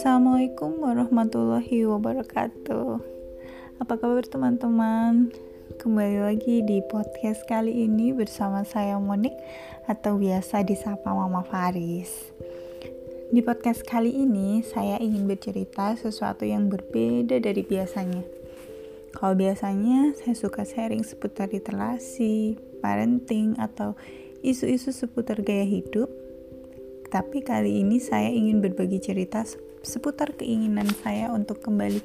Assalamualaikum warahmatullahi wabarakatuh. Apa kabar teman-teman? Kembali lagi di podcast kali ini bersama saya Monik atau biasa disapa Mama Faris. Di podcast kali ini saya ingin bercerita sesuatu yang berbeda dari biasanya. Kalau biasanya saya suka sharing seputar literasi, parenting, atau isu-isu seputar gaya hidup, tapi kali ini saya ingin berbagi cerita seputar keinginan saya untuk kembali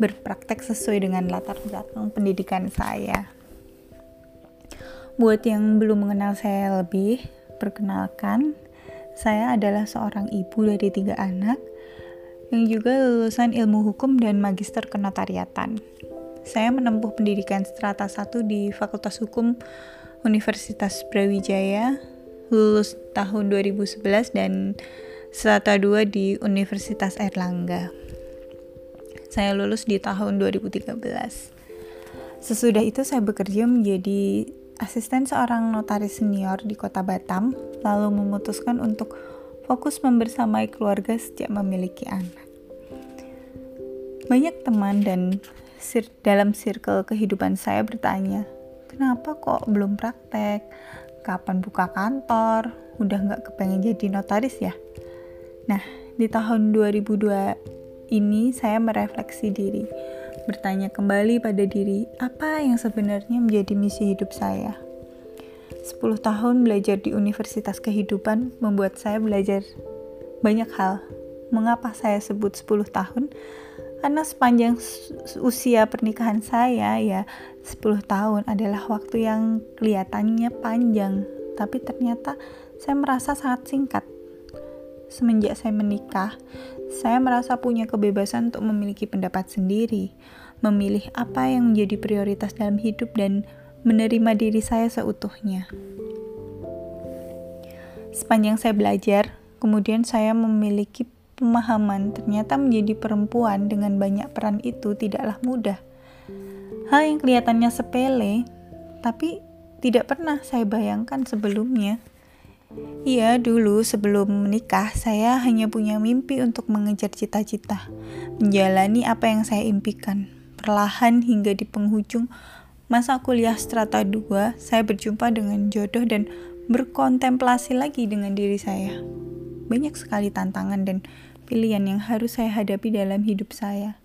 berpraktek sesuai dengan latar belakang pendidikan saya. Buat yang belum mengenal saya lebih, perkenalkan, saya adalah seorang ibu dari tiga anak yang juga lulusan ilmu hukum dan magister kenotariatan. Saya menempuh pendidikan strata 1 di Fakultas Hukum Universitas Brawijaya lulus tahun 2011 dan strata 2 di Universitas Erlangga. Saya lulus di tahun 2013. Sesudah itu saya bekerja menjadi asisten seorang notaris senior di kota Batam, lalu memutuskan untuk fokus membersamai keluarga sejak memiliki anak. Banyak teman dan sir dalam circle kehidupan saya bertanya, kenapa kok belum praktek? kapan buka kantor, udah nggak kepengen jadi notaris ya? Nah, di tahun 2002 ini saya merefleksi diri, bertanya kembali pada diri, apa yang sebenarnya menjadi misi hidup saya? 10 tahun belajar di Universitas Kehidupan membuat saya belajar banyak hal. Mengapa saya sebut 10 tahun? Karena sepanjang usia pernikahan saya ya 10 tahun adalah waktu yang kelihatannya panjang, tapi ternyata saya merasa sangat singkat. Semenjak saya menikah, saya merasa punya kebebasan untuk memiliki pendapat sendiri, memilih apa yang menjadi prioritas dalam hidup dan menerima diri saya seutuhnya. Sepanjang saya belajar, kemudian saya memiliki pemahaman ternyata menjadi perempuan dengan banyak peran itu tidaklah mudah. Hal yang kelihatannya sepele, tapi tidak pernah saya bayangkan sebelumnya. Iya, dulu sebelum menikah, saya hanya punya mimpi untuk mengejar cita-cita, menjalani apa yang saya impikan. Perlahan hingga di penghujung masa kuliah strata 2, saya berjumpa dengan jodoh dan berkontemplasi lagi dengan diri saya. Banyak sekali tantangan dan pilihan yang harus saya hadapi dalam hidup saya.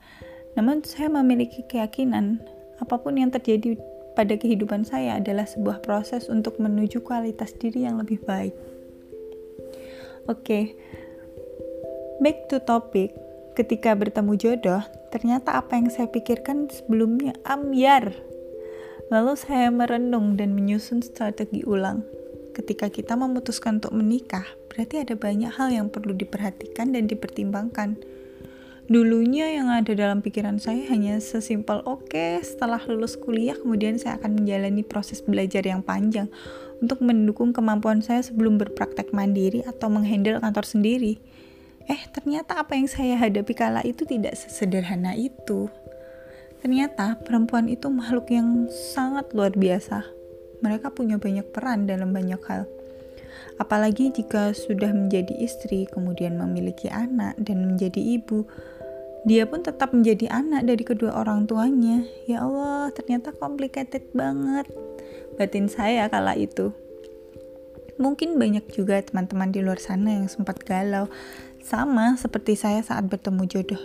Namun saya memiliki keyakinan apa pun yang terjadi pada kehidupan saya adalah sebuah proses untuk menuju kualitas diri yang lebih baik. Oke, okay. back to topic. Ketika bertemu jodoh, ternyata apa yang saya pikirkan sebelumnya ambiar. Lalu saya merenung dan menyusun strategi ulang ketika kita memutuskan untuk menikah, berarti ada banyak hal yang perlu diperhatikan dan dipertimbangkan. Dulunya yang ada dalam pikiran saya hanya sesimpel oke, okay, setelah lulus kuliah kemudian saya akan menjalani proses belajar yang panjang untuk mendukung kemampuan saya sebelum berpraktek mandiri atau menghandle kantor sendiri. Eh, ternyata apa yang saya hadapi kala itu tidak sesederhana itu. Ternyata perempuan itu makhluk yang sangat luar biasa mereka punya banyak peran dalam banyak hal. Apalagi jika sudah menjadi istri, kemudian memiliki anak, dan menjadi ibu, dia pun tetap menjadi anak dari kedua orang tuanya. Ya Allah, ternyata complicated banget batin saya kala itu. Mungkin banyak juga teman-teman di luar sana yang sempat galau, sama seperti saya saat bertemu jodoh,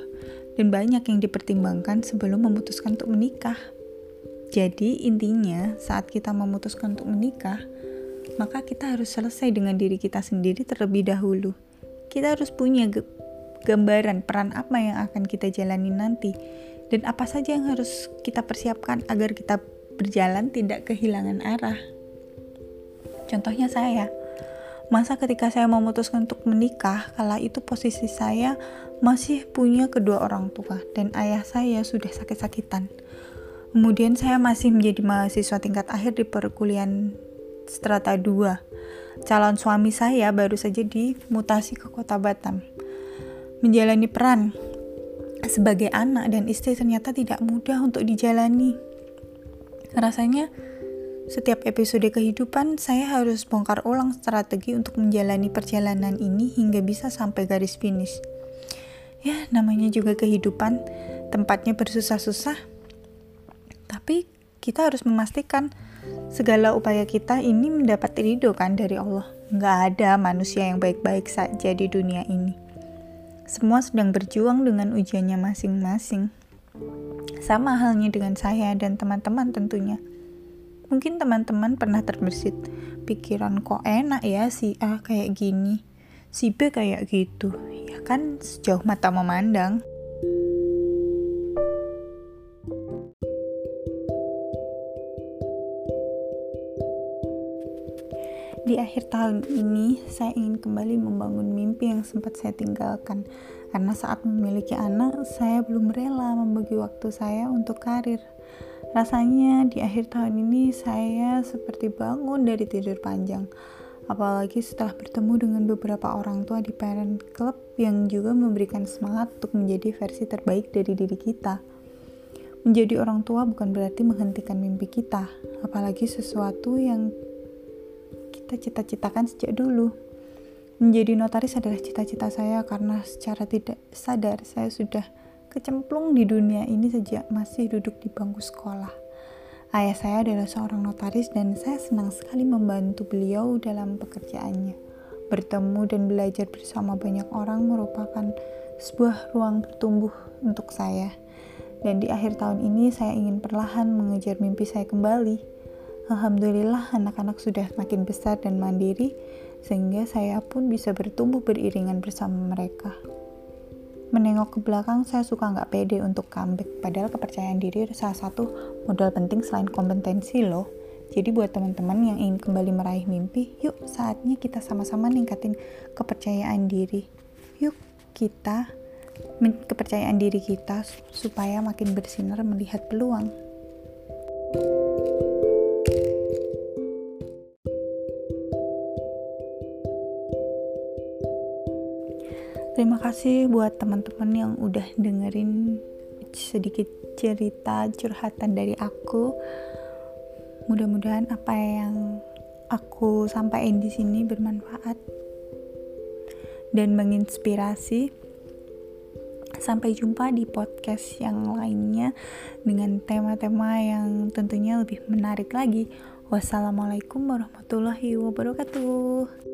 dan banyak yang dipertimbangkan sebelum memutuskan untuk menikah. Jadi intinya saat kita memutuskan untuk menikah, maka kita harus selesai dengan diri kita sendiri terlebih dahulu. Kita harus punya gambaran peran apa yang akan kita jalani nanti dan apa saja yang harus kita persiapkan agar kita berjalan tidak kehilangan arah. Contohnya saya, masa ketika saya memutuskan untuk menikah, kala itu posisi saya masih punya kedua orang tua dan ayah saya sudah sakit-sakitan. Kemudian saya masih menjadi mahasiswa tingkat akhir di perkuliahan strata 2. Calon suami saya baru saja dimutasi ke kota Batam. Menjalani peran sebagai anak dan istri ternyata tidak mudah untuk dijalani. Rasanya setiap episode kehidupan saya harus bongkar ulang strategi untuk menjalani perjalanan ini hingga bisa sampai garis finish. ya namanya juga kehidupan tempatnya bersusah-susah tapi kita harus memastikan segala upaya kita ini mendapat ridho kan dari Allah nggak ada manusia yang baik-baik saja di dunia ini semua sedang berjuang dengan ujiannya masing-masing. Sama halnya dengan saya dan teman-teman tentunya. Mungkin teman-teman pernah terbersit pikiran kok enak ya si A kayak gini? Si B kayak gitu. Ya kan sejauh mata memandang akhir tahun ini, saya ingin kembali membangun mimpi yang sempat saya tinggalkan. Karena saat memiliki anak, saya belum rela membagi waktu saya untuk karir. Rasanya di akhir tahun ini saya seperti bangun dari tidur panjang. Apalagi setelah bertemu dengan beberapa orang tua di parent club yang juga memberikan semangat untuk menjadi versi terbaik dari diri kita. Menjadi orang tua bukan berarti menghentikan mimpi kita, apalagi sesuatu yang kita cita-citakan sejak dulu. Menjadi notaris adalah cita-cita saya karena secara tidak sadar saya sudah kecemplung di dunia ini sejak masih duduk di bangku sekolah. Ayah saya adalah seorang notaris dan saya senang sekali membantu beliau dalam pekerjaannya. Bertemu dan belajar bersama banyak orang merupakan sebuah ruang bertumbuh untuk saya. Dan di akhir tahun ini saya ingin perlahan mengejar mimpi saya kembali Alhamdulillah anak-anak sudah makin besar dan mandiri sehingga saya pun bisa bertumbuh beriringan bersama mereka. Menengok ke belakang saya suka nggak pede untuk comeback padahal kepercayaan diri salah satu modal penting selain kompetensi loh. Jadi buat teman-teman yang ingin kembali meraih mimpi, yuk saatnya kita sama-sama ningkatin kepercayaan diri. Yuk kita kepercayaan diri kita supaya makin bersinar melihat peluang. Kasih buat teman-teman yang udah dengerin sedikit cerita curhatan dari aku. Mudah-mudahan apa yang aku sampaikan di sini bermanfaat dan menginspirasi. Sampai jumpa di podcast yang lainnya dengan tema-tema yang tentunya lebih menarik lagi. Wassalamualaikum warahmatullahi wabarakatuh.